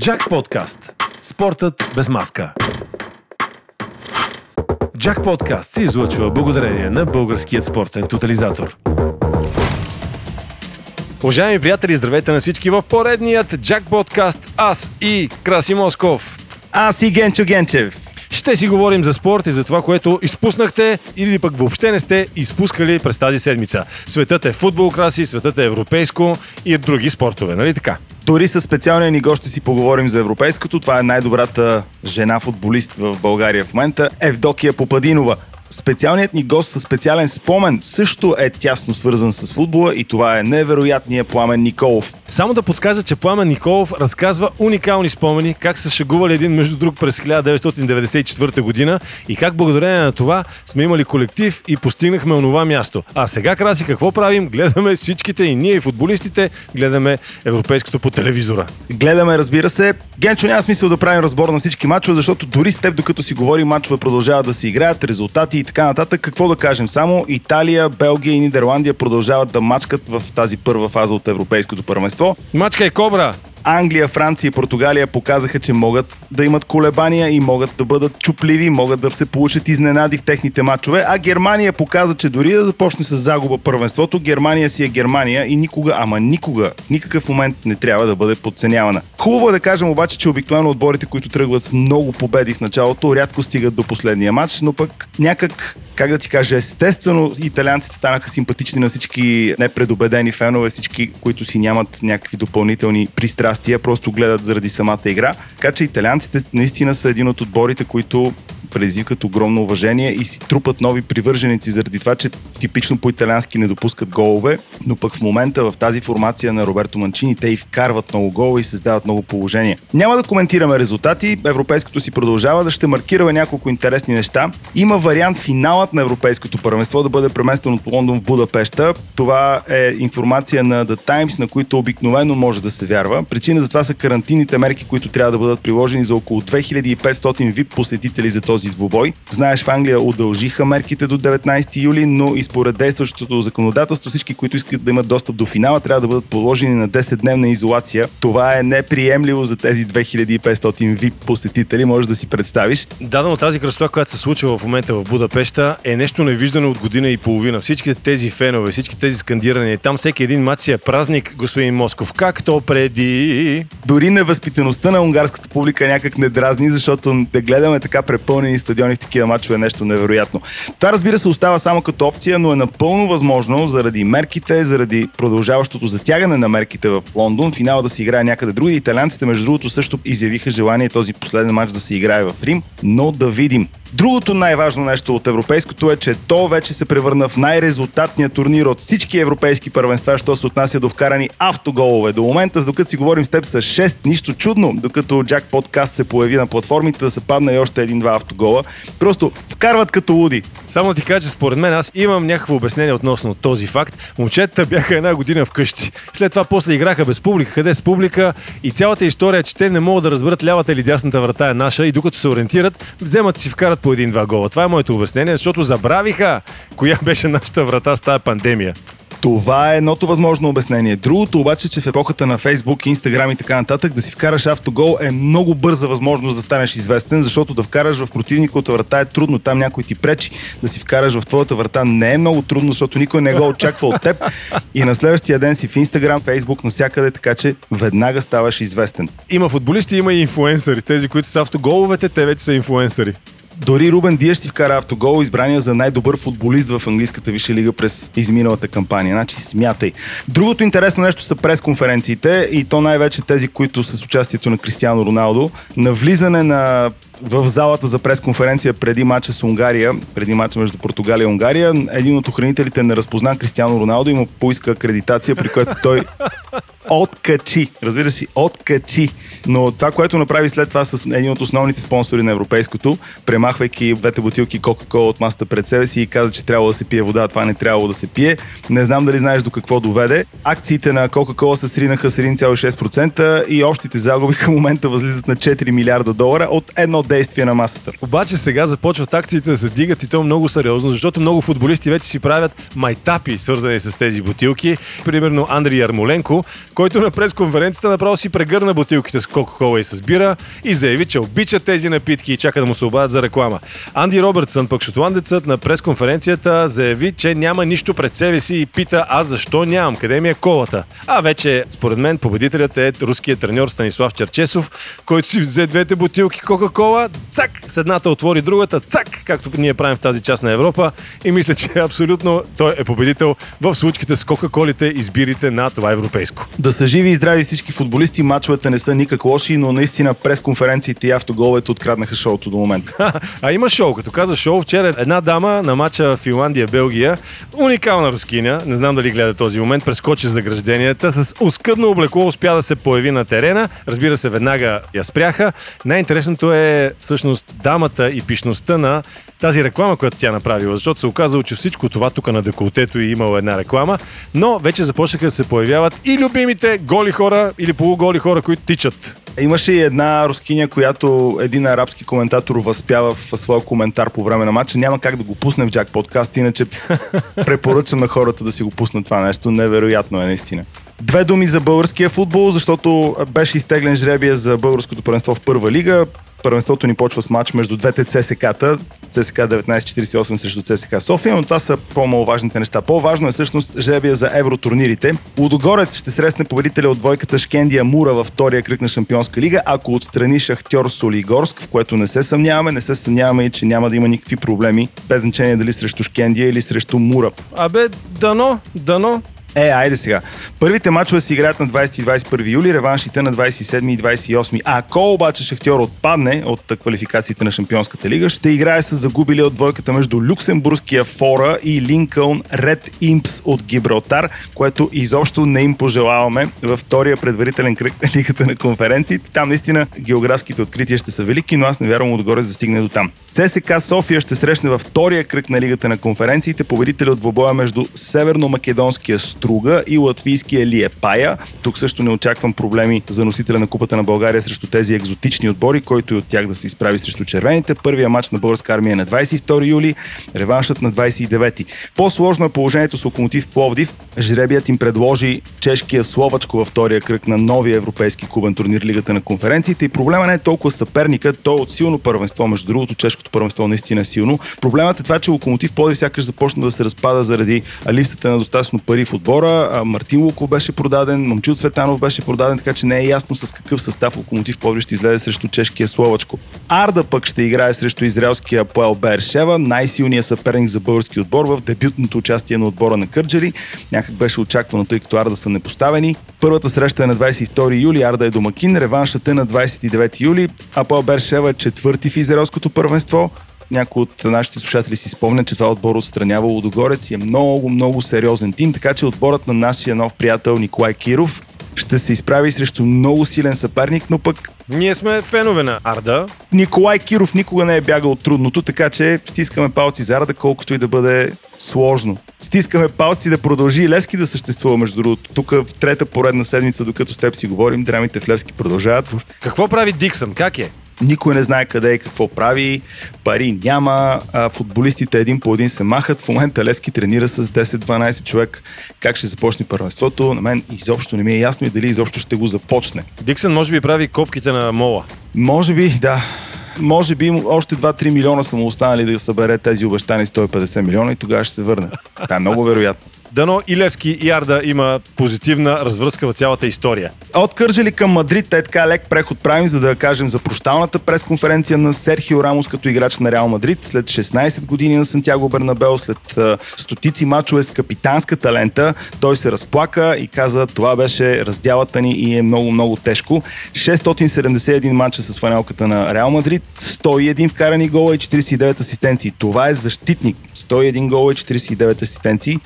Джак Подкаст. Спортът без маска. Джак Подкаст се излъчва благодарение на Българският спортен тотализатор. Уважаеми приятели, здравейте на всички в поредният Джак Подкаст. Аз и Краси Москов. Аз и Генчо Генчев. Ще си говорим за спорт и за това, което изпуснахте или пък въобще не сте изпускали през тази седмица. Светът е футбол, краси, светът е европейско и други спортове, нали така? Дори с специалния ни гост ще си поговорим за европейското. Това е най-добрата жена футболист в България в момента. Евдокия Попадинова. Специалният ни гост със специален спомен също е тясно свързан с футбола и това е невероятният Пламен Николов. Само да подскажа, че Пламен Николов разказва уникални спомени, как са шегували един между друг през 1994 година и как благодарение на това сме имали колектив и постигнахме онова място. А сега, Краси, какво правим? Гледаме всичките и ние и футболистите, гледаме европейското по телевизора. Гледаме, разбира се. Генчо няма смисъл да правим разбор на всички мачове, защото дори с теб, докато си говори, мачове продължават да се играят, резултати и така нататък. Какво да кажем? Само Италия, Белгия и Нидерландия продължават да мачкат в тази първа фаза от европейското първенство. Мачка е кобра! Англия, Франция и Португалия показаха, че могат да имат колебания и могат да бъдат чупливи, могат да се получат изненади в техните матчове, а Германия показа, че дори да започне с загуба първенството, Германия си е Германия и никога, ама никога, никакъв момент не трябва да бъде подценявана. Хубаво е да кажем обаче, че обикновено отборите, които тръгват с много победи в началото, рядко стигат до последния матч, но пък някак как да ти кажа, естествено италианците станаха симпатични на всички непредобедени фенове, всички, които си нямат някакви допълнителни пристрастия, просто гледат заради самата игра. Така че италианците наистина са един от отборите, които предизвикат огромно уважение и си трупат нови привърженици заради това, че типично по-италиански не допускат голове, но пък в момента в тази формация на Роберто Манчини те и вкарват много голове и създават много положение. Няма да коментираме резултати, европейското си продължава да ще маркираме няколко интересни неща. Има вариант финалът на европейското първенство да бъде преместен от Лондон в Будапешта. Това е информация на The Times, на които обикновено може да се вярва. Причина за това са карантинните мерки, които трябва да бъдат приложени за около 2500 VIP посетители за този двубой. Знаеш, в Англия удължиха мерките до 19 юли, но и според действащото законодателство всички, които искат да имат достъп до финала, трябва да бъдат положени на 10-дневна изолация. Това е неприемливо за тези 2500 VIP посетители, може да си представиш. Да, но тази красота, която се случва в момента в Будапешта, е нещо невиждано от година и половина. Всичките тези фенове, всички тези скандирания, там всеки един матч си е празник, господин Москов. Как то Дори невъзпитаността на унгарската публика някак не дразни, защото да гледаме така препълнени пълнени стадиони в такива матчове е нещо невероятно. Това разбира се остава само като опция, но е напълно възможно заради мерките, заради продължаващото затягане на мерките в Лондон, финала да се играе някъде други. Италианците, между другото, също изявиха желание този последен матч да се играе в Рим, но да видим. Другото най-важно нещо от европейското е, че то вече се превърна в най-резултатния турнир от всички европейски първенства, що се отнася до вкарани автоголове. До момента, докато си говорим с теб, са 6, нищо чудно, докато Джак подкаст се появи на платформите, да се падна и още един-два автогола. Просто вкарват като луди. Само ти кажа, че според мен аз имам някакво обяснение относно този факт. Момчетата бяха една година вкъщи. След това после играха без публика, къде с публика и цялата история, че те не могат да разберат лявата или дясната врата е наша и докато се ориентират, вземат си вкарат по един-два гола. Това е моето обяснение, защото забравиха коя беше нашата врата с тази пандемия. Това е едното възможно обяснение. Другото обаче, че в епохата на Фейсбук, Инстаграм и така нататък, да си вкараш автогол е много бърза възможност да станеш известен, защото да вкараш в противниковата врата е трудно. Там някой ти пречи. Да си вкараш в твоята врата не е много трудно, защото никой не го очаква от теб. И на следващия ден си в Инстаграм, Фейсбук, навсякъде, така че веднага ставаш известен. Има футболисти, има и инфуенсъри. Тези, които са автоголовете, те вече са инфуенсъри. Дори Рубен Диеш си вкара автогол, избрания за най-добър футболист в английската висша лига през изминалата кампания. Значи смятай. Другото интересно нещо са пресконференциите и то най-вече тези, които с участието на Кристиано Роналдо. На влизане на в залата за пресконференция преди мача с Унгария, преди мача между Португалия и Унгария, един от охранителите не разпозна Кристиано Роналдо и му поиска акредитация, при което той откачи. Разбира се, откачи. Но това, което направи след това с един от основните спонсори на европейското, премахвайки двете бутилки Кока-Кола от масата пред себе си и каза, че трябва да се пие вода, това не трябвало да се пие. Не знам дали знаеш до какво доведе. Акциите на Кока-Кола се сринаха с 1,6% и общите загуби към момента възлизат на 4 милиарда долара от едно действие на масата. Обаче сега започват акциите да се дигат и то много сериозно, защото много футболисти вече си правят майтапи, свързани с тези бутилки. Примерно Андрей Ярмоленко, който на пресконференцията направо си прегърна бутилките с Кока-Кола и с бира и заяви, че обича тези напитки и чака да му се обадят за реклама. Анди Робертсън, пък шотландецът на пресконференцията, заяви, че няма нищо пред себе си и пита аз защо нямам, къде ми е колата. А вече, според мен, победителят е руският треньор Станислав Черчесов, който си взе двете бутилки Кока-Кола, цак, с едната отвори другата, цак, както ние правим в тази част на Европа и мисля, че абсолютно той е победител в случките с Кока-Колите и сбирите на това европейско. Да са живи и здрави всички футболисти, мачовете не са никак лоши, но наистина пресконференциите и автоголовете откраднаха шоуто до момента. А има шоу, като каза шоу, вчера една дама на мача Финландия-Белгия, уникална рускиня, не знам дали гледа този момент, прескочи загражденията, с оскъдно облекло успя да се появи на терена, разбира се, веднага я спряха. Най-интересното е всъщност дамата и пишността на тази реклама, която тя направила, защото се оказало, че всичко това тук на деколтето е имало една реклама, но вече започнаха да се появяват и любимите голи хора или полуголи хора, които тичат. Имаше и една рускиня, която един арабски коментатор възпява в своя коментар по време на матча. Няма как да го пусне в Джак подкаст, иначе препоръчвам на хората да си го пуснат това нещо. Невероятно е наистина. Две думи за българския футбол, защото беше изтеглен жребия за българското първенство в първа лига. Първенството ни почва с матч между двете ЦСК-та, ЦСК 1948 срещу ЦСК София, но това са по-маловажните неща. По-важно е всъщност жребия за евротурнирите. Лудогорец ще срещне победителя от двойката Шкендия Мура във втория кръг на Шампионска лига, ако отстрани Шахтьор Солигорск, в което не се съмняваме, не се съмняваме и че няма да има никакви проблеми, без значение дали срещу Шкендия или срещу Мура. Абе, дано, дано. Е, айде сега. Първите мачове се играят на 20 и 21 юли, реваншите на 27 и 28. Ако обаче Шахтьор отпадне от квалификациите на Шампионската лига, ще играе с загубили от двойката между Люксембургския Фора и Линкълн Ред Импс от Гибралтар, което изобщо не им пожелаваме във втория предварителен кръг на Лигата на конференциите. Там наистина географските открития ще са велики, но аз не вярвам отгоре да стигне до там. ЦСК София ще срещне във втория кръг на Лигата на конференциите победителя от двобоя между Северно-Македонския Струга и латвийския Лиепая. Тук също не очаквам проблеми за носителя на Купата на България срещу тези екзотични отбори, който и от тях да се изправи срещу червените. Първия матч на българска армия е на 22 юли, реваншът на 29. По-сложно е положението с Локомотив Пловдив. Жребият им предложи чешкия Словачко във втория кръг на новия европейски клубен турнир Лигата на конференциите. И проблема не е толкова съперника, то е от силно първенство. Между другото, чешкото първенство наистина е силно. Проблемът е това, че Локомотив Пловдив сякаш започна да се разпада заради липсата на достатъчно пари в отбора. Мартин Луко беше продаден, Момчил Цветанов беше продаден, така че не е ясно с какъв състав Локомотив Пловдив ще излезе срещу чешкия Словачко. Арда пък ще играе срещу израелския Поел Бершева, най-силният съперник за български отбор в дебютното участие на отбора на Кърджали. Някак беше очаквано, тъй като Арда са непоставени. Първата среща е на 22 юли, Арда е домакин, реваншът е на 29 юли, а Поел Бершева е четвърти в израелското първенство някои от нашите слушатели си спомнят, че това отбор отстранява Лудогорец и е много, много сериозен тим, така че отборът на нашия нов приятел Николай Киров ще се изправи срещу много силен съперник, но пък Ние сме фенове на Арда. Николай Киров никога не е бягал от трудното, така че стискаме палци за Арда, колкото и да бъде сложно. Стискаме палци да продължи и Левски да съществува, между другото. Тук в трета поредна седмица, докато с теб си говорим, драмите в Левски продължават. Какво прави Диксън? Как е? Никой не знае къде и какво прави, пари няма, а, футболистите един по един се махат. В момента Левски тренира с 10-12 човек. Как ще започне първенството? На мен изобщо не ми е ясно и дали изобщо ще го започне. Диксън може би прави копките на Мола. Може би, да. Може би още 2-3 милиона са му останали да събере тези обещани 150 милиона и тогава ще се върне. Това е много вероятно. Дано и Левски и Арда има позитивна развръзка в цялата история. От Кържали към Мадрид е така лек преход правим, за да кажем за прощалната пресконференция на Серхио Рамос като играч на Реал Мадрид. След 16 години на Сантьяго Бернабел, след стотици мачове с капитанска талента, той се разплака и каза това беше раздялата ни и е много, много тежко. 671 мача с фанелката на Реал Мадрид, 101 вкарани гола и 49 асистенции. Това е защитник. 101 гола и 49 асистенции.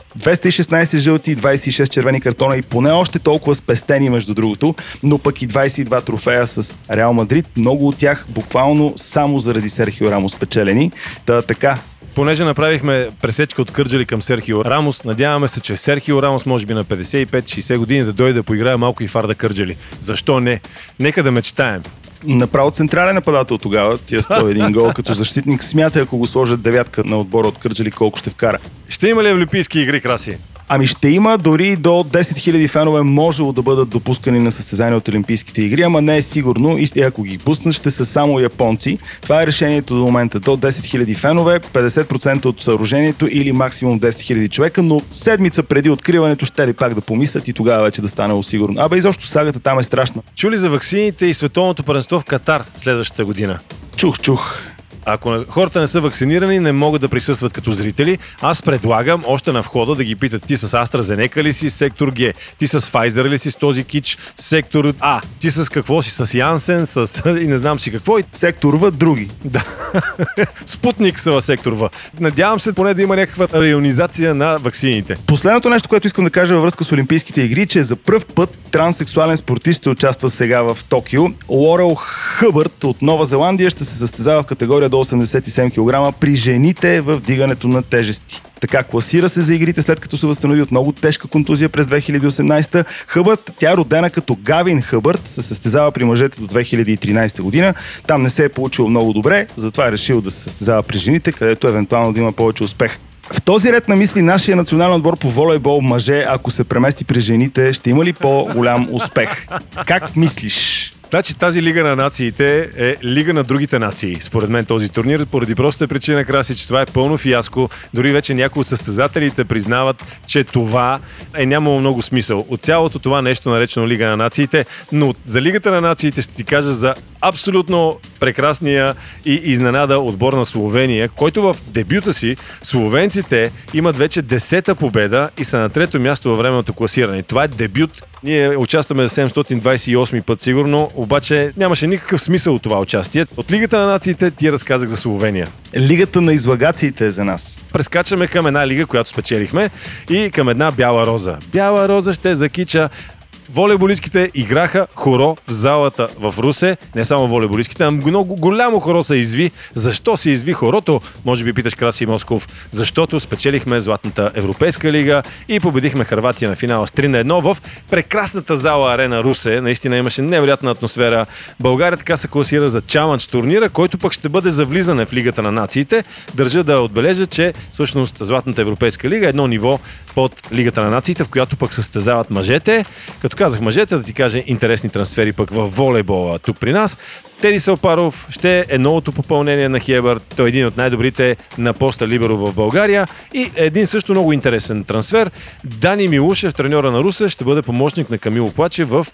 216 жълти и 26 червени картона и поне още толкова спестени, между другото, но пък и 22 трофея с Реал Мадрид. Много от тях буквално само заради Серхио Рамос спечелени. Та така, Понеже направихме пресечка от Кърджали към Серхио Рамос, надяваме се, че Серхио Рамос може би на 55-60 години да дойде да поиграе малко и фарда Кърджали. Защо не? Нека да мечтаем. Направо централен нападател тогава, тия 101 гол като защитник. Смятай, ако го сложат девятка на отбора от Кърджали, колко ще вкара. Ще има ли Олимпийски игри, Краси? Ами ще има, дори до 10 000 фенове можело да бъдат допускани на състезания от Олимпийските игри, ама не е сигурно и ако ги пуснат ще са само японци. Това е решението до момента. До 10 000 фенове, 50% от съоръжението или максимум 10 000 човека, но седмица преди откриването ще ли пак да помислят и тогава вече да стане сигурно. Абе изобщо сагата там е страшна. Чули за ваксините и световното първенство в Катар следващата година? Чух, чух. Ако хората не са вакцинирани, не могат да присъстват като зрители. Аз предлагам още на входа да ги питат ти с AstraZeneca ли си, сектор Г, ти с Pfizer ли си с този кич, сектор А, ти с какво си, с Янсен, с и не знам си какво. Сектор В, други. Да. Спутник са в сектор В. Надявам се поне да има някаква районизация на ваксините. Последното нещо, което искам да кажа във връзка с Олимпийските игри, че за първ път транссексуален спортист ще участва сега в Токио. Лорел Хъбърт от Нова Зеландия ще се състезава в категория до 87 кг при жените в дигането на тежести. Така класира се за игрите след като се възстанови от много тежка контузия през 2018. Хъбърт, тя е родена като Гавин Хъбърт, се състезава при мъжете до 2013 година. Там не се е получил много добре, затова е решил да се състезава при жените, където евентуално да има повече успех. В този ред на мисли нашия национален отбор по волейбол мъже, ако се премести при жените, ще има ли по-голям успех? Как мислиш? Значи тази Лига на нациите е Лига на другите нации. Според мен този турнир, поради простата причина, Краси, че това е пълно фиаско. Дори вече някои от състезателите признават, че това е нямало много смисъл. От цялото това нещо, наречено Лига на нациите, но за Лигата на нациите ще ти кажа за абсолютно прекрасния и изненада отбор на Словения, който в дебюта си словенците имат вече десета победа и са на трето място във времето класиране. Това е дебют. Ние участваме за 728 път сигурно, обаче нямаше никакъв смисъл от това участие. От Лигата на нациите ти разказах за Словения. Лигата на излагациите е за нас. Прескачаме към една лига, която спечелихме и към една бяла роза. Бяла роза ще закича волейболистките играха хоро в залата в Русе. Не само волейболистките, а много голямо хоро се изви. Защо се изви хорото? Може би питаш Краси Москов. Защото спечелихме Златната Европейска лига и победихме Харватия на финала с 3 на 1 в прекрасната зала Арена Русе. Наистина имаше невероятна атмосфера. България така се класира за чаландж турнира, който пък ще бъде за влизане в Лигата на нациите. Държа да отбележа, че всъщност Златната Европейска лига е едно ниво под Лигата на нациите, в която пък състезават мъжете. Като казах мъжете, да ти кажа интересни трансфери пък в волейбола тук при нас. Теди Салпаров ще е новото попълнение на Хебър. Той е един от най-добрите на поста Либеро в България. И един също много интересен трансфер. Дани Милушев, треньора на Русе, ще бъде помощник на Камило Плаче в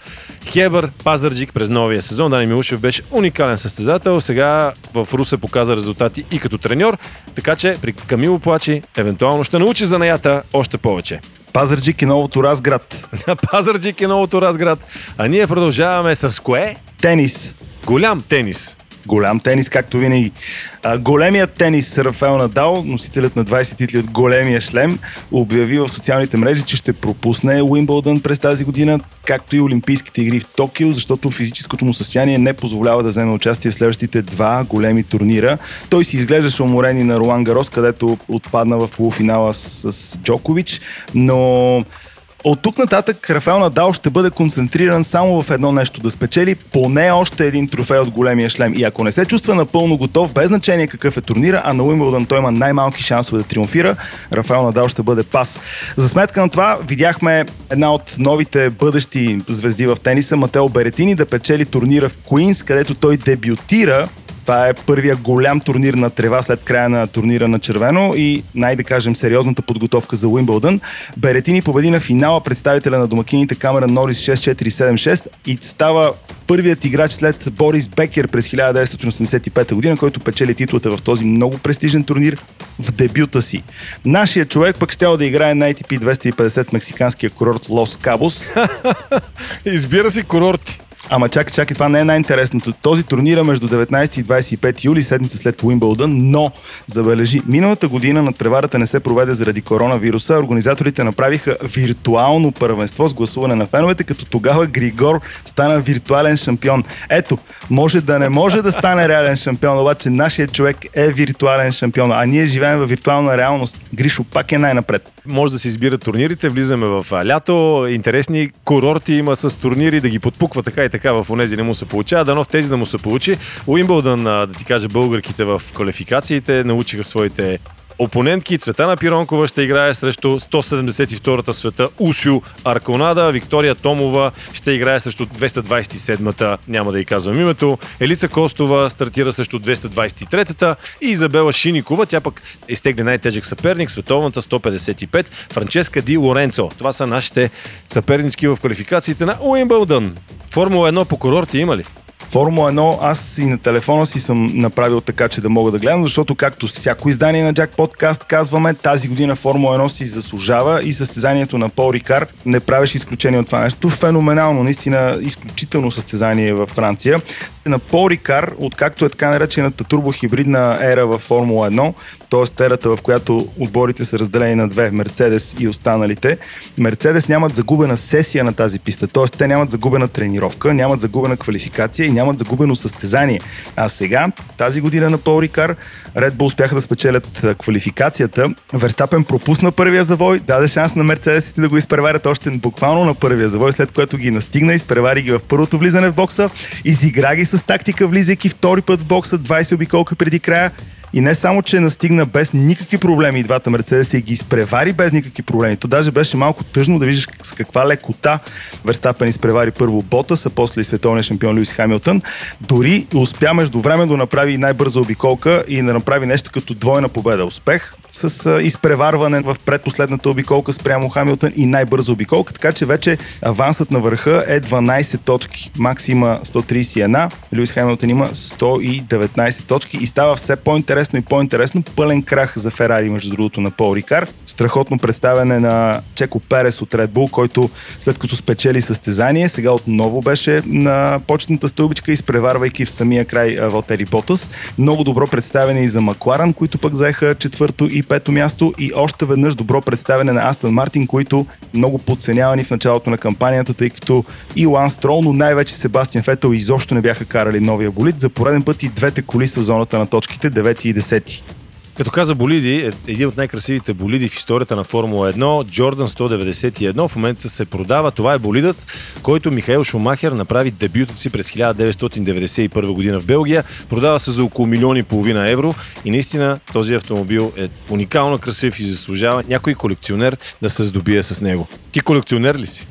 Хебър Пазарджик през новия сезон. Дани Милушев беше уникален състезател. Сега в Русе показа резултати и като треньор. Така че при Камило Плачи евентуално ще научи занаята още повече. Пазарджик е новото Разград. Пазарджик е новото Разград. А ние продължаваме с кое? Тенис. Голям тенис. Голям тенис, както винаги. А, големият тенис Рафаел Надал, носителят на 20 титли от големия шлем, обяви в социалните мрежи, че ще пропусне Уимбълдън през тази година, както и Олимпийските игри в Токио, защото физическото му състояние не позволява да вземе участие в следващите два големи турнира. Той си изглеждаше уморен и на Руан Гарос, където отпадна в полуфинала с, с Джокович, но от тук нататък Рафаел Надал ще бъде концентриран само в едно нещо да спечели поне още един трофей от големия шлем. И ако не се чувства напълно готов, без значение какъв е турнира, а на Уимбълдън той има най-малки шансове да триумфира, Рафаел Надал ще бъде пас. За сметка на това видяхме една от новите бъдещи звезди в тениса, Матео Беретини, да печели турнира в Куинс, където той дебютира това е първия голям турнир на трева след края на турнира на червено и най-да кажем сериозната подготовка за Уимбълдън. Беретини победи на финала представителя на домакините Камера Норис 6-4-7-6 и става първият играч след Борис Бекер през 1985 година, който печели титлата в този много престижен турнир в дебюта си. Нашия човек пък ще да играе на ATP 250 в мексиканския курорт Лос Кабос. Избира си курорти. Ама чакай, чакай, това не е най-интересното. Този турнир е между 19 и 25 юли, седмица след Уимбълдън, но, забележи, миналата година на преварата не се проведе заради коронавируса. Организаторите направиха виртуално първенство с гласуване на феновете, като тогава Григор стана виртуален шампион. Ето, може да не може да стане реален шампион, обаче нашия човек е виртуален шампион, а ние живеем в виртуална реалност. Гришо пак е най-напред. Може да се избират турнирите, влизаме в лято, интересни курорти има с турнири, да ги подпуква така и така така в онези не му се получава, дано в тези да му се получи. Уимбълдън, да ти кажа, българките в квалификациите научиха своите опонентки. Цветана Пиронкова ще играе срещу 172-та света Усю Арконада. Виктория Томова ще играе срещу 227-та, няма да й казвам името. Елица Костова стартира срещу 223-та и Изабела Шиникова, тя пък изтегли най-тежък съперник, световната 155, Франческа Ди Лоренцо. Това са нашите съпернички в квалификациите на Уимбълдън. Формула 1 по курорти има ли? Формула 1 аз и на телефона си съм направил така, че да мога да гледам, защото както всяко издание на Jack Podcast казваме, тази година Формула 1 си заслужава и състезанието на Пол Рикар не правеше изключение от това нещо. Феноменално, наистина изключително състезание във Франция. На Пол Рикар, откакто е така наречената турбохибридна ера в Формула 1, т.е. ерата, в която отборите са разделени на две, Мерцедес и останалите, Мерцедес нямат загубена сесия на тази писта, т.е. те нямат загубена тренировка, нямат загубена квалификация и нямат загубено състезание. А сега, тази година на Пол Рикар, Red Bull успяха да спечелят квалификацията. Верстапен пропусна първия завой, даде шанс на мерцедесите да го изпреварят още буквално на първия завой, след което ги настигна, изпревари ги в първото влизане в бокса, изигра ги с тактика, влизайки втори път в бокса, 20 обиколка преди края и не само, че настигна без никакви проблеми и двата Мерцедеса и ги изпревари без никакви проблеми. То даже беше малко тъжно да виждаш с каква лекота Верстапен изпревари първо Ботас, а после и световния шампион Луис Хамилтън. Дори успя между време да направи най-бърза обиколка и да направи нещо като двойна победа. Успех с изпреварване в предпоследната обиколка спрямо Хамилтън и най-бърза обиколка, така че вече авансът на върха е 12 точки. Макс има 131, Луис Хамилтън има 119 точки и става все по-интересно и по-интересно. Пълен крах за Ферари, между другото, на Пол Рикар. Страхотно представяне на Чеко Перес от Red Bull, който след като спечели състезание, сега отново беше на почетната стълбичка, изпреварвайки в самия край Валтери Ботас. Много добро представяне и за Макларан, които пък заеха четвърто и пето място и още веднъж добро представяне на Астън Мартин, които много подценявани в началото на кампанията, тъй като и Лан Строл, но най-вече Себастиан Фетел изобщо не бяха карали новия болид. За пореден път и двете коли са в зоната на точките 9 и 10. Като каза болиди, е един от най-красивите болиди в историята на Формула 1, Джордан 191, в момента се продава. Това е болидът, който Михаил Шумахер направи дебютът си през 1991 година в Белгия. Продава се за около милион и половина евро и наистина този автомобил е уникално красив и заслужава някой колекционер да се здобие с него. Ти колекционер ли си?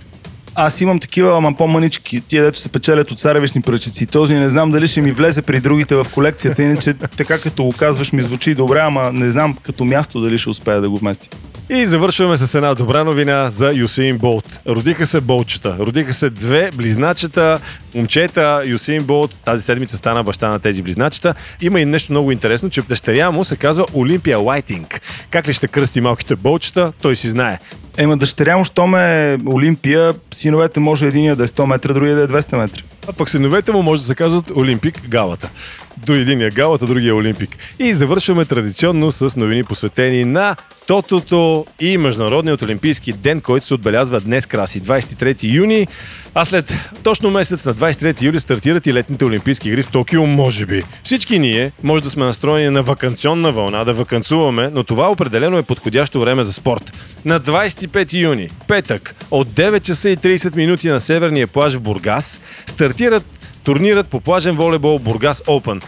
Аз имам такива, ама по-манички, тия дето се печелят от царевични пръчици. Този не знам дали ще ми влезе при другите в колекцията, иначе така като го казваш ми звучи добре, ама не знам като място дали ще успея да го вмести. И завършваме с една добра новина за Юсейн Болт. Родиха се болчета. Родиха се две близначета, момчета. Юсейн Болт тази седмица стана баща на тези близначета. Има и нещо много интересно, че дъщеря му се казва Олимпия Лайтинг. Как ли ще кръсти малките болчета, той си знае. Ема дъщеря му, що ме Олимпия, синовете може един да е 100 метра, другия да е 200 метра. А пък синовете му може да се казват Олимпик Галата. До единия Галата, другия Олимпик. И завършваме традиционно с новини посветени на Тотото и Международният олимпийски ден, който се отбелязва днес краси 23 юни. А след точно месец на 23 юли стартират и летните олимпийски игри в Токио, може би. Всички ние може да сме настроени на вакансионна вълна, да вакансуваме, но това определено е подходящо време за спорт. На 25 юни, петък, от 9 часа и 30 минути на северния плаж в Бургас, стартират турнират по плажен волейбол Бургас Open.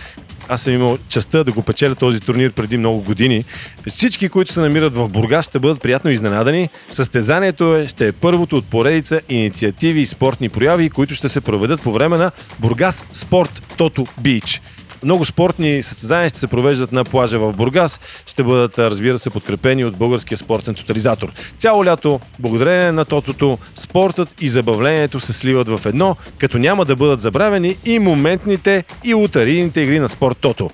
Аз съм имал частта да го печеля този турнир преди много години. Всички, които се намират в Бургас, ще бъдат приятно изненадани. Състезанието е, ще е първото от поредица инициативи и спортни прояви, които ще се проведат по време на Бургас Спорт Тото Бич. Много спортни състезания ще се провеждат на плажа в Бургас. Ще бъдат, разбира се, подкрепени от българския спортен тотализатор. Цяло лято, благодарение на тотото, спортът и забавлението се сливат в едно, като няма да бъдат забравени и моментните и утарийните игри на спорт тото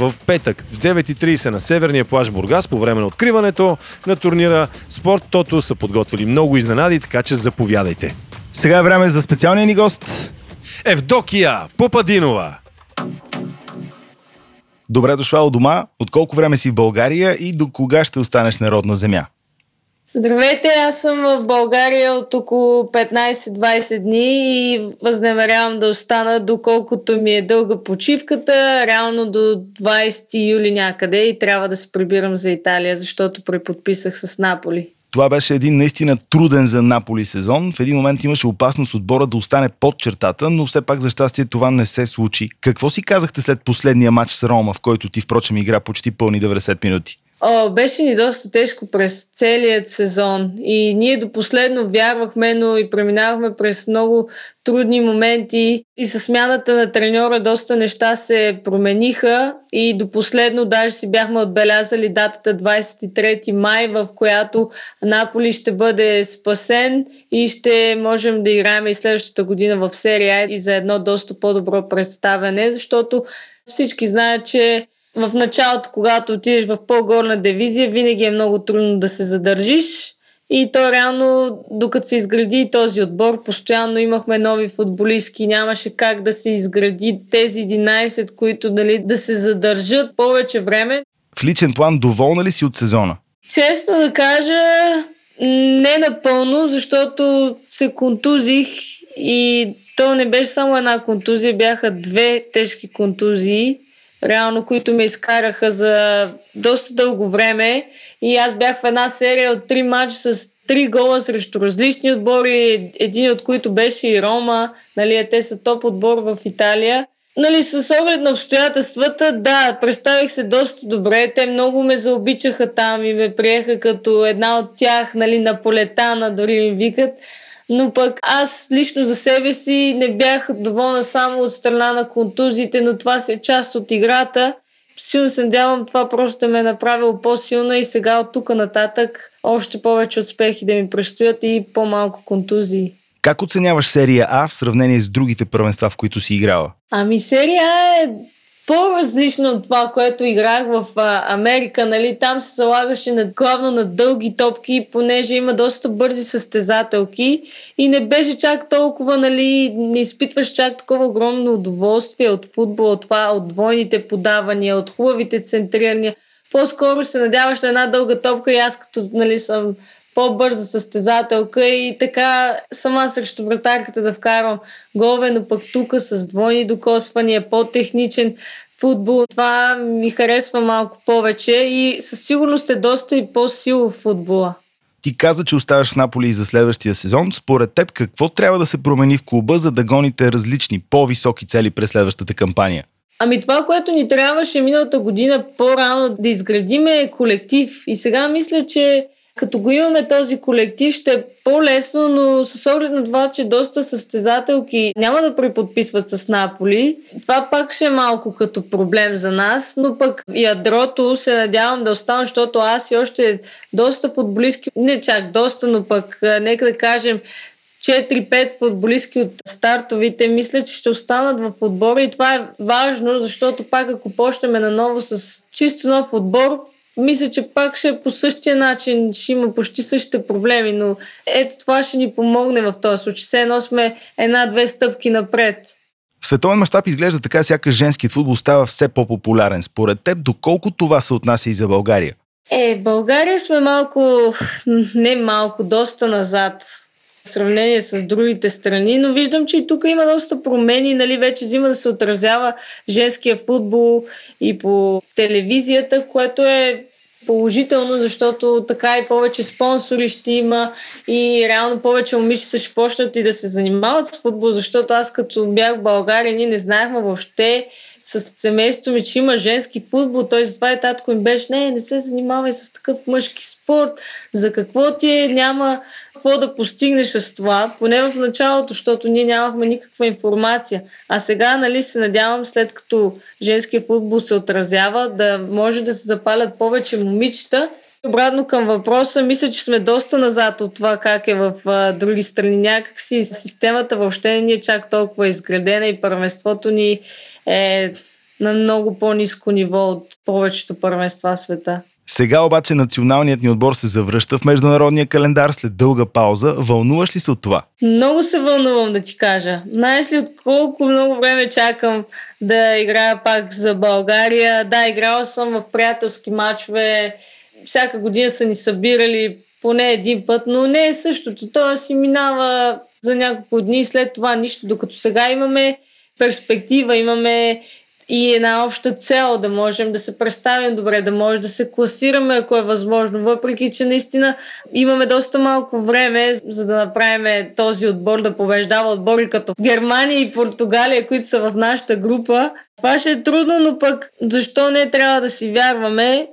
в петък в 9.30 на Северния плаж Бургас по време на откриването на турнира Спорт Тото са подготвили много изненади, така че заповядайте. Сега е време за специалния ни гост. Евдокия Попадинова. Добре дошла у дома. От колко време си в България и до кога ще останеш народна земя? Здравейте, аз съм в България от около 15-20 дни и възнамерявам да остана доколкото ми е дълга почивката, реално до 20 юли някъде и трябва да се прибирам за Италия, защото преподписах с Наполи. Това беше един наистина труден за Наполи сезон. В един момент имаше опасност отбора да остане под чертата, но все пак за щастие това не се случи. Какво си казахте след последния матч с Рома, в който ти впрочем игра почти пълни 90 минути? О, беше ни доста тежко през целият сезон. И ние до последно вярвахме, но и преминавахме през много трудни моменти. И с смяната на треньора доста неща се промениха. И до последно даже си бяхме отбелязали датата 23 май, в която Наполи ще бъде спасен и ще можем да играем и следващата година в серия и за едно доста по-добро представяне, защото всички знаят, че в началото, когато отидеш в по-горна дивизия, винаги е много трудно да се задържиш. И то реално, докато се изгради този отбор, постоянно имахме нови футболистки, нямаше как да се изгради тези 11, които дали, да се задържат повече време. В личен план доволна ли си от сезона? Честно да кажа, не напълно, защото се контузих и то не беше само една контузия, бяха две тежки контузии реално, които ме изкараха за доста дълго време. И аз бях в една серия от три матча с три гола срещу различни отбори, един от които беше и Рома. Нали, те са топ отбор в Италия. Нали, с оглед на обстоятелствата, да, представих се доста добре. Те много ме заобичаха там и ме приеха като една от тях, нали, наполетана, дори ми викат. Но пък аз лично за себе си не бях доволна само от страна на контузите, но това си е част от играта. Силно се надявам това просто ме е направило по-силна и сега от тук нататък още повече успехи да ми предстоят и по-малко контузии. Как оценяваш серия А в сравнение с другите първенства, в които си играла? Ами серия А е по-различно от това, което играх в а, Америка. Нали? Там се залагаше на, главно на дълги топки, понеже има доста бързи състезателки и не беше чак толкова, нали, не изпитваш чак такова огромно удоволствие от футбола, от това, от двойните подавания, от хубавите центрирания. По-скоро се надяваш на една дълга топка и аз като нали, съм по-бърза състезателка и така сама срещу вратарката да вкарам голове, но пък тук с двойни докосвания, по-техничен футбол. Това ми харесва малко повече и със сигурност е доста и по-сило в футбола. Ти каза, че оставаш в Наполи и за следващия сезон. Според теб, какво трябва да се промени в клуба, за да гоните различни, по-високи цели през следващата кампания? Ами това, което ни трябваше миналата година по-рано да изградиме колектив. И сега мисля, че като го имаме този колектив, ще е по-лесно, но с оглед на това, че доста състезателки няма да преподписват с Наполи, това пак ще е малко като проблем за нас, но пък ядрото се надявам да остана, защото аз и още доста футболистки, не чак доста, но пък нека да кажем 4-5 футболистки от стартовите, мисля, че ще останат в отбора и това е важно, защото пак ако почнем наново с чисто нов отбор, мисля, че пак ще е по същия начин, ще има почти същите проблеми, но ето това ще ни помогне в този случай. Все едно сме една-две стъпки напред. В световен мащаб изглежда така, сякаш женският футбол става все по-популярен. Според теб, доколко това се отнася и за България? Е, България сме малко, не малко, доста назад в сравнение с другите страни, но виждам, че и тук има доста промени, нали, вече взима да се отразява женския футбол и по телевизията, което е положително, защото така и повече спонсори ще има и реално повече момичета ще почнат и да се занимават с футбол, защото аз като бях в България, ние не знаехме въобще с семейството ми, че има женски футбол, т.е. това е татко ми беше, не, не се занимавай с такъв мъжки спорт, за какво ти е, няма какво да постигнеш с това, поне в началото, защото ние нямахме никаква информация. А сега, нали, се надявам, след като женския футбол се отразява, да може да се запалят повече момичета Обратно към въпроса, мисля, че сме доста назад от това как е в а, други страни. Някак си системата въобще не е чак толкова изградена и първенството ни е на много по-низко ниво от повечето първенства в света. Сега обаче националният ни отбор се завръща в международния календар след дълга пауза. Вълнуваш ли се от това? Много се вълнувам да ти кажа. Знаеш ли от колко много време чакам да играя пак за България? Да, играла съм в приятелски матчове всяка година са ни събирали поне един път, но не е същото. То си минава за няколко дни след това нищо, докато сега имаме перспектива, имаме и една обща цел, да можем да се представим добре, да може да се класираме, ако е възможно, въпреки че наистина имаме доста малко време, за да направим този отбор да побеждава отбори като Германия и Португалия, които са в нашата група. Това ще е трудно, но пък защо не трябва да си вярваме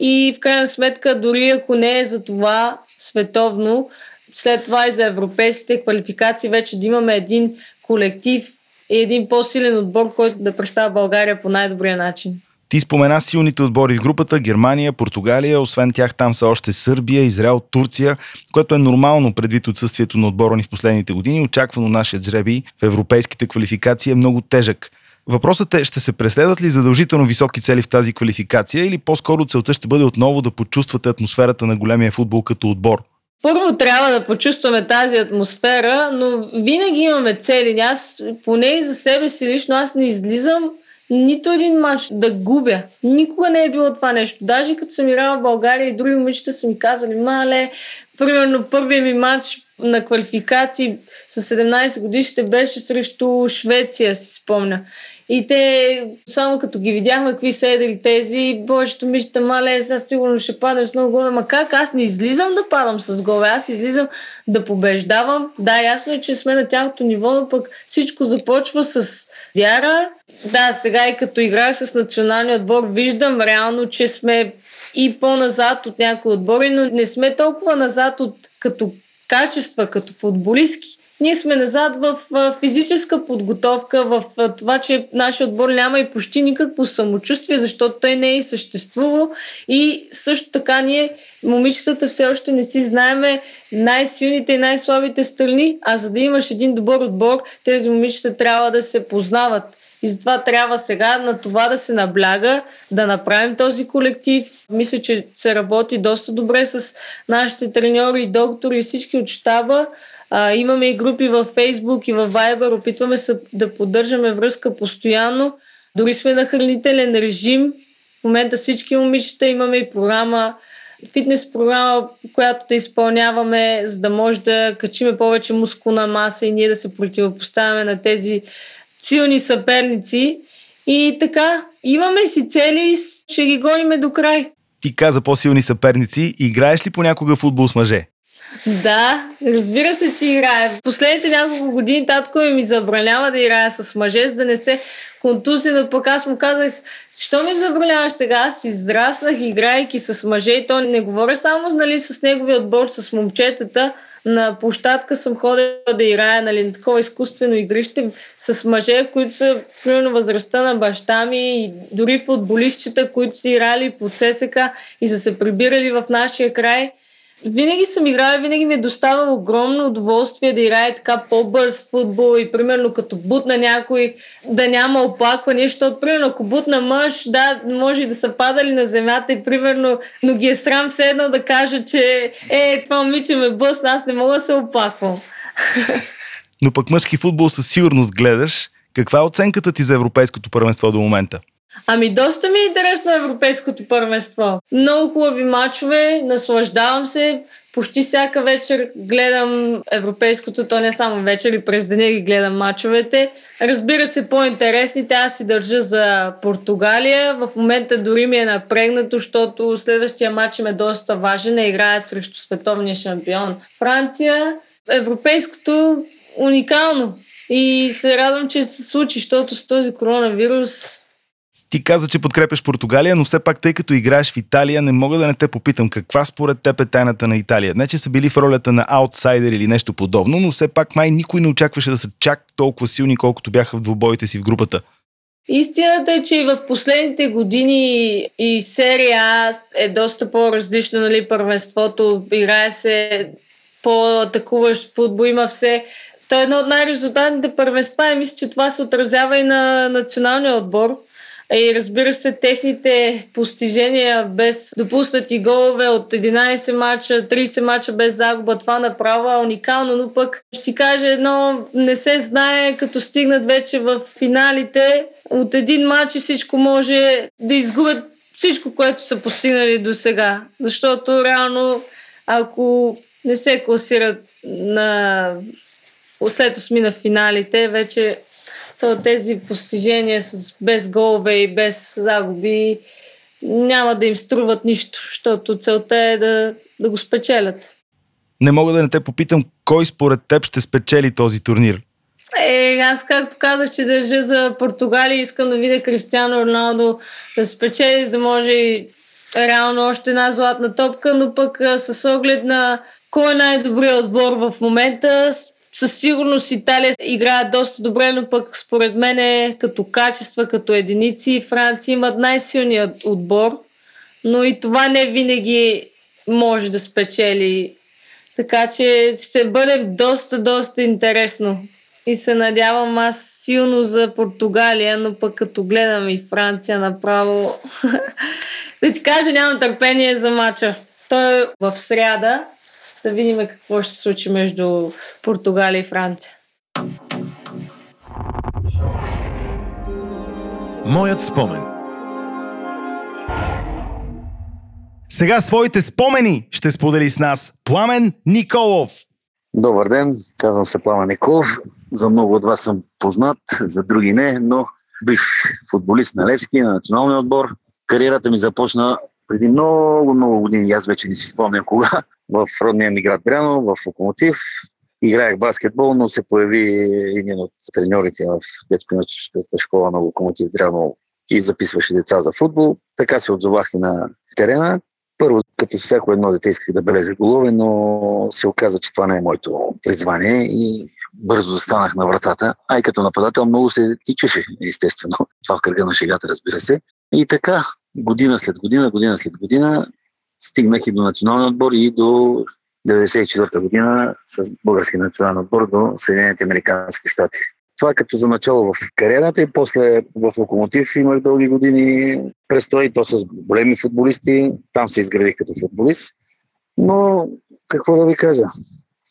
и в крайна сметка, дори ако не е за това световно, след това и за европейските квалификации вече да имаме един колектив и един по-силен отбор, който да представя България по най-добрия начин. Ти спомена силните отбори в групата Германия, Португалия, освен тях там са още Сърбия, Израел, Турция, което е нормално предвид отсъствието на отбора ни в последните години. Очаквано нашия жреби в европейските квалификации е много тежък. Въпросът е, ще се преследват ли задължително високи цели в тази квалификация или по-скоро целта ще бъде отново да почувствате атмосферата на големия футбол като отбор? Първо трябва да почувстваме тази атмосфера, но винаги имаме цели. Аз поне и за себе си лично аз не излизам нито един матч да губя. Никога не е било това нещо. Даже като съм играла в България и други момичета са ми казали, мале, примерно първият ми матч на квалификации с 17 годишните беше срещу Швеция, си спомня. И те, само като ги видяхме, какви са едри тези, повечето мишта, мале, сега сигурно ще паднем с много голове. Ма как? Аз не излизам да падам с голове, аз излизам да побеждавам. Да, ясно е, че сме на тяхното ниво, но пък всичко започва с вяра. Да, сега и като играх с националния отбор, виждам реално, че сме и по-назад от някои отбори, но не сме толкова назад от като качества, като футболистки. Ние сме назад в физическа подготовка, в това, че нашия отбор няма и почти никакво самочувствие, защото той не е и съществувал. И също така ние, момичетата, все още не си знаеме най-силните и най-слабите страни, а за да имаш един добър отбор, тези момичета трябва да се познават. И затова трябва сега на това да се набляга, да направим този колектив. Мисля, че се работи доста добре с нашите треньори, доктори и всички от щаба. А, имаме и групи във Facebook и във Viber. Опитваме се да поддържаме връзка постоянно. Дори сме на хранителен режим. В момента всички момичета имаме и програма фитнес програма, която да изпълняваме, за да може да качиме повече мускулна маса и ние да се противопоставяме на тези силни съперници. И така, имаме си цели и ще ги гониме до край. Ти каза по-силни съперници. Играеш ли понякога футбол с мъже? Да, разбира се, че играе. Последните няколко години татко ми забранява да играя с мъже, за да не се контузи, но пък аз му казах, що ми забраняваш сега? Аз израснах, играйки с мъже и то не говоря само нали, с неговия отбор, с момчетата. На площадка съм ходила да играя нали, на такова изкуствено игрище с мъже, които са примерно възрастта на баща ми и дори футболистчета, които са играли по ССК и са се прибирали в нашия край – винаги съм играла, винаги ми е доставало огромно удоволствие да играе така по-бърз футбол и примерно като бутна някой да няма оплакване, защото примерно ако бутна мъж, да, може и да са падали на земята и примерно, но ги е срам все едно да кажа, че е, това момиче ме бъсна, аз не мога да се оплаквам. Но пък мъжки футбол със сигурност гледаш. Каква е оценката ти за Европейското първенство до момента? Ами доста ми е интересно европейското първенство. Много хубави матчове, наслаждавам се. Почти всяка вечер гледам европейското, то не само вечер и през деня ги гледам матчовете. Разбира се, по-интересните аз си държа за Португалия. В момента дори ми е напрегнато, защото следващия матч им е доста важен. Играят срещу световния шампион Франция. Европейското уникално. И се радвам, че се случи, защото с този коронавирус ти каза, че подкрепяш Португалия, но все пак, тъй като играеш в Италия, не мога да не те попитам каква според теб е тайната на Италия. Не, че са били в ролята на аутсайдер или нещо подобно, но все пак май никой не очакваше да са чак толкова силни, колкото бяха в двубоите си в групата. Истината е, че в последните години и серия А е доста по-различно, нали, първенството. Играе се по-атакуващ футбол, има все той е едно от най-резултатните първенства и мисля, че това се отразява и на националния отбор. И разбира се, техните постижения без допуснати голове от 11 мача, 30 мача без загуба, това направо е уникално, но пък ще ти кажа едно, не се знае като стигнат вече в финалите, от един матч и всичко може да изгубят всичко, което са постигнали до сега. Защото реално, ако не се класират на след осми на финалите, вече тези постижения с, без голове и без загуби няма да им струват нищо, защото целта е да, да го спечелят. Не мога да не те попитам, кой според теб ще спечели този турнир? Е, аз както казах, че държа за Португалия, искам да видя Кристиано Роналдо да спечели, за да може и реално още една златна топка, но пък с оглед на кой е най-добрият отбор в момента, със сигурност Италия играе доста добре, но пък според мен е като качества, като единици Франция имат най-силният отбор, но и това не винаги може да спечели. Така че ще бъде доста, доста интересно. И се надявам аз силно за Португалия, но пък като гледам и Франция направо, да ти кажа, нямам търпение за мача. Той е в сряда. Да видим какво ще се случи между Португалия и Франция. Моят спомен. Сега своите спомени ще сподели с нас Пламен Николов. Добър ден, казвам се Плама Николов. За много от вас съм познат, за други не, но бих футболист на Левски, на националния отбор. Кариерата ми започна преди много, много години, аз вече не си спомням кога, в родния ми град Дряно, в Локомотив. Играех баскетбол, но се появи един от треньорите в детско-юношеската школа на Локомотив Дряно и записваше деца за футбол. Така се отзовах и на терена. Първо, като всяко едно дете исках да бележа голове, но се оказа, че това не е моето призвание и бързо застанах на вратата. А и като нападател много се тичаше, естествено. Това в кръга на шегата, разбира се. И така, година след година, година след година, стигнах и до националния отбор и до 1994 година с български национален отбор до Съединените Американски щати. Това е като за начало в кариерата и после в Локомотив имах дълги години престой, то с големи футболисти. Там се изградих като футболист. Но какво да ви кажа?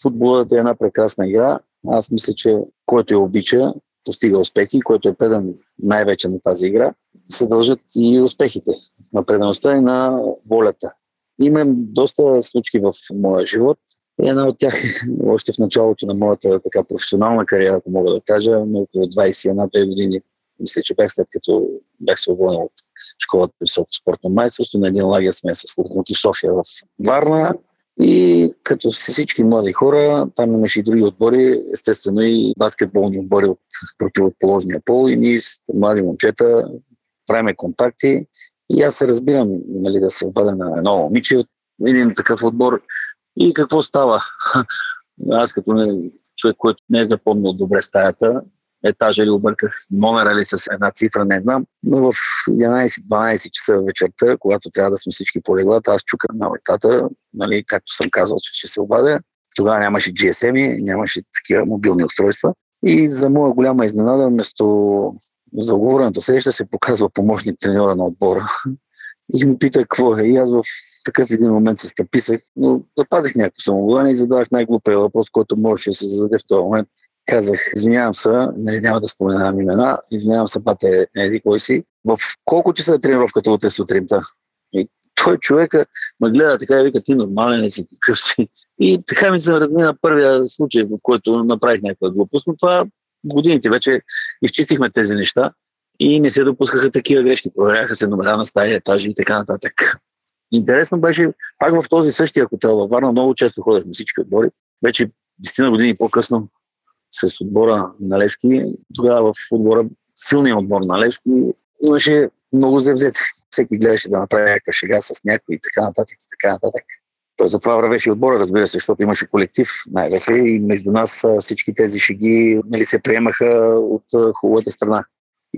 Футболът е една прекрасна игра. Аз мисля, че който я обича, постига успехи, който е предан най-вече на тази игра, се дължат и успехите на предаността и на волята. Имам доста случки в моя живот. Една от тях още в началото на моята така професионална кариера, ако мога да кажа, на около 21-2 години. Мисля, че бях след като бях се уволнил от школата по високо спортно майсторство. На един лагер сме с Локомотив София в Варна. И като всички млади хора, там имаше и други отбори, естествено и баскетболни отбори от противоположния пол и ние млади момчета правиме контакти и аз се разбирам нали, да се обадя на едно момиче от един такъв отбор и какво става? Аз като не, човек, който не е запомнил добре стаята, етажа ли обърках, номера ли с една цифра, не знам. Но в 11-12 часа вечерта, когато трябва да сме всички по леглата, аз чукам на вратата, нали, както съм казал, че ще се обадя. Тогава нямаше GSM, нямаше такива мобилни устройства. И за моя голяма изненада, вместо за оговорената среща се показва помощник треньора на отбора. И ми пита какво е. И аз в такъв един момент се стъписах, но запазих някакво самообладание и задавах най-глупия въпрос, който можеше да се зададе в този момент. Казах, извинявам се, не, нали, няма да споменавам имена, извинявам се, бате, еди кой си. В колко часа е тренировката утре сутринта? И той човека ме гледа така и вика, ти нормален ли си, какъв си? И така ми се размина първия случай, в който направих някаква глупост, но това годините вече изчистихме тези неща и не се допускаха такива грешки. Проверяха се номера на стая, етажи и така нататък. Интересно беше, пак в този същия хотел във Варна много често ходехме всички отбори. Вече 10 години по-късно с отбора на Левски, тогава в отбора, силният отбор на Левски, имаше много завзети. Всеки гледаше да направи някаква шега с някой и така нататък и така нататък. Той затова вървеше отбора, разбира се, защото имаше колектив най-вече и между нас всички тези шеги нали, се приемаха от хубавата страна.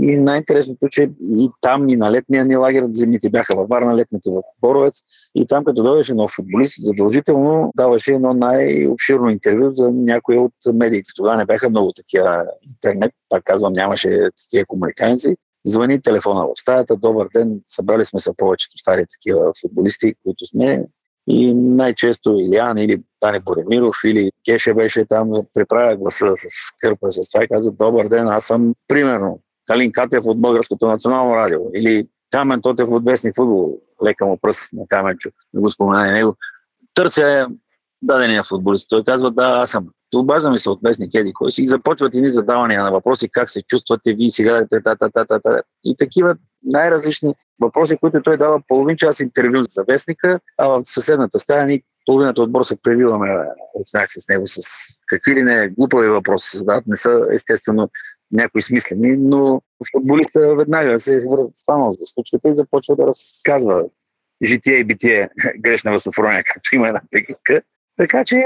И най-интересното, че и там, и на летния ни лагер, зимните бяха във Варна, летните в Боровец. И там, като дойдеше нов футболист, задължително даваше едно най-обширно интервю за някои от медиите. Тогава не бяха много такива интернет, пак казвам, нямаше такива комуникации. Звъни телефона в стаята, добър ден, събрали сме се повечето стари такива футболисти, които сме. И най-често Илиан или Дани Боремиров или Кеше беше там, преправя гласа с кърпа с това и казва, добър ден, аз съм примерно Калин Катев от Българското национално радио или Камен Тотев от Вестник футбол, лека му пръст на Каменчо, да го спомена и него. Търся дадения футболист. Той казва, да, аз съм. обаждаме се от местник Еди кой си и започват ни задавания на въпроси, как се чувствате вие сега, та, та, та, та, та, и такива най-различни въпроси, които той дава половин час интервю за вестника, а в съседната стая ни половината отбор се превиваме от с него с какви ли не глупави въпроси задават. Не са естествено някои смислени, но футболиста веднага се е хванал за случката и започва да разказва житие и битие грешна възофрония, както има една приказка. Така че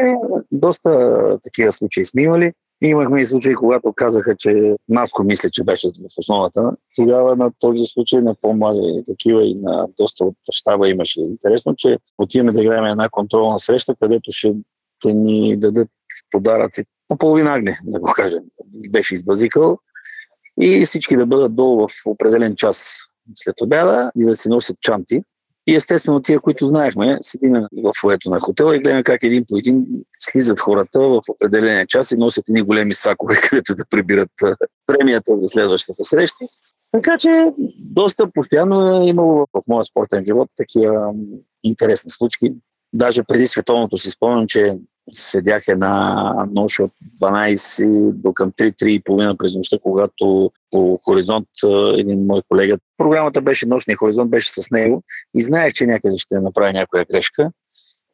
доста такива случаи сме имали. Имахме и случаи, когато казаха, че Наско мисля, че беше в основата. Тогава на този случай на по-млади такива и на доста от щаба имаше. Интересно, че отиваме да играем една контролна среща, където ще те ни дадат подаръци по половина агне, да го кажем. Беше избазикал и всички да бъдат долу в определен час след обяда и да си носят чанти. И естествено тия, които знаехме, седим в фуето на хотела и гледаме как един по един слизат хората в определения час и носят едни големи сакове, където да прибират премията за следващата среща. Така че доста постоянно е имало в моя спортен живот такива интересни случки. Даже преди световното си спомням, че седях една нощ от 12 до към 3-3,5 през нощта, когато по хоризонт един мой колега, програмата беше нощния хоризонт, беше с него и знаех, че някъде ще направи някоя грешка.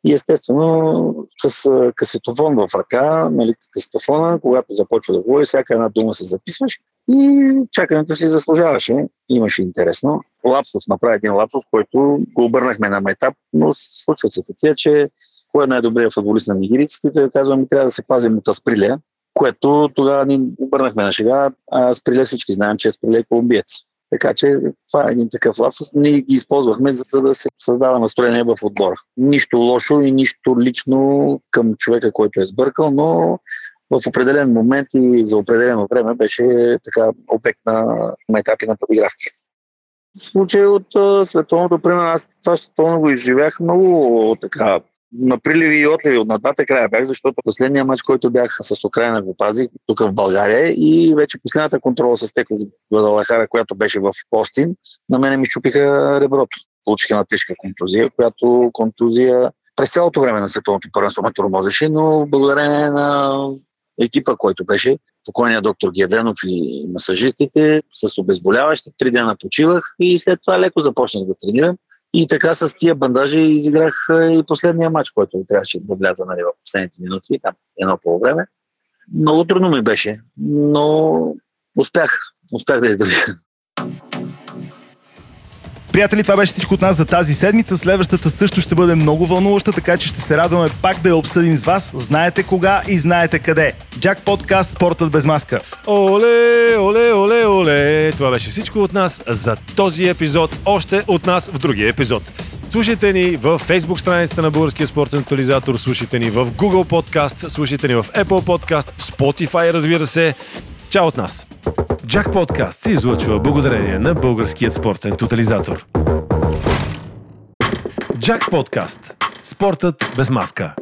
И естествено с касетофон в ръка, нали, касетофона, когато започва да говори, всяка една дума се записваш и чакането си заслужаваше. Имаше интересно. Лапсус направи един лапсус, който го обърнахме на метап, но случва се такива, че кой е най-добрият футболист на нигериците, той казва, ми трябва да се пазим от Асприлия, което тогава ни обърнахме на шега, а Асприлия всички знаем, че Асприлия е колумбиец. Така че това е един такъв лапсус. Ние ги използвахме, за да се създава настроение в отбора. Нищо лошо и нищо лично към човека, който е сбъркал, но в определен момент и за определено време беше така обект на етапи на подигравки. В случай от световното, примерно, аз това ще го изживях много така на приливи и отливи от на двата края бях, защото последния матч, който бях с Украина го пазих тук в България и вече последната контрола с Теко Гвадалахара, която беше в Остин, на мене ми чупиха реброто. Получих една тежка контузия, която контузия през цялото време на световното първенство ме тормозеше, но благодарение на екипа, който беше, покойният доктор Гевенов и масажистите, с обезболяващи, три дена почивах и след това леко започнах да тренирам. И така с тия бандажи изиграх и последния матч, който трябваше да вляза нали, в последните минути, там едно по време. Много трудно ми беше, но успях, успях да издържа. Приятели, това беше всичко от нас за тази седмица. Следващата също ще бъде много вълнуваща, така че ще се радваме пак да я обсъдим с вас. Знаете кога и знаете къде. Джак Подкаст Спортът без маска. Оле, оле, оле, оле. Това беше всичко от нас за този епизод. Още от нас в другия епизод. Слушайте ни в Facebook страницата на Българския спортен тотализатор, слушайте ни в Google Podcast, слушайте ни в Apple Podcast, в Spotify, разбира се. Чао от нас! Джак Подкаст се излъчва благодарение на Българският спортен тотализатор. Джак Подкаст. Спортът без маска.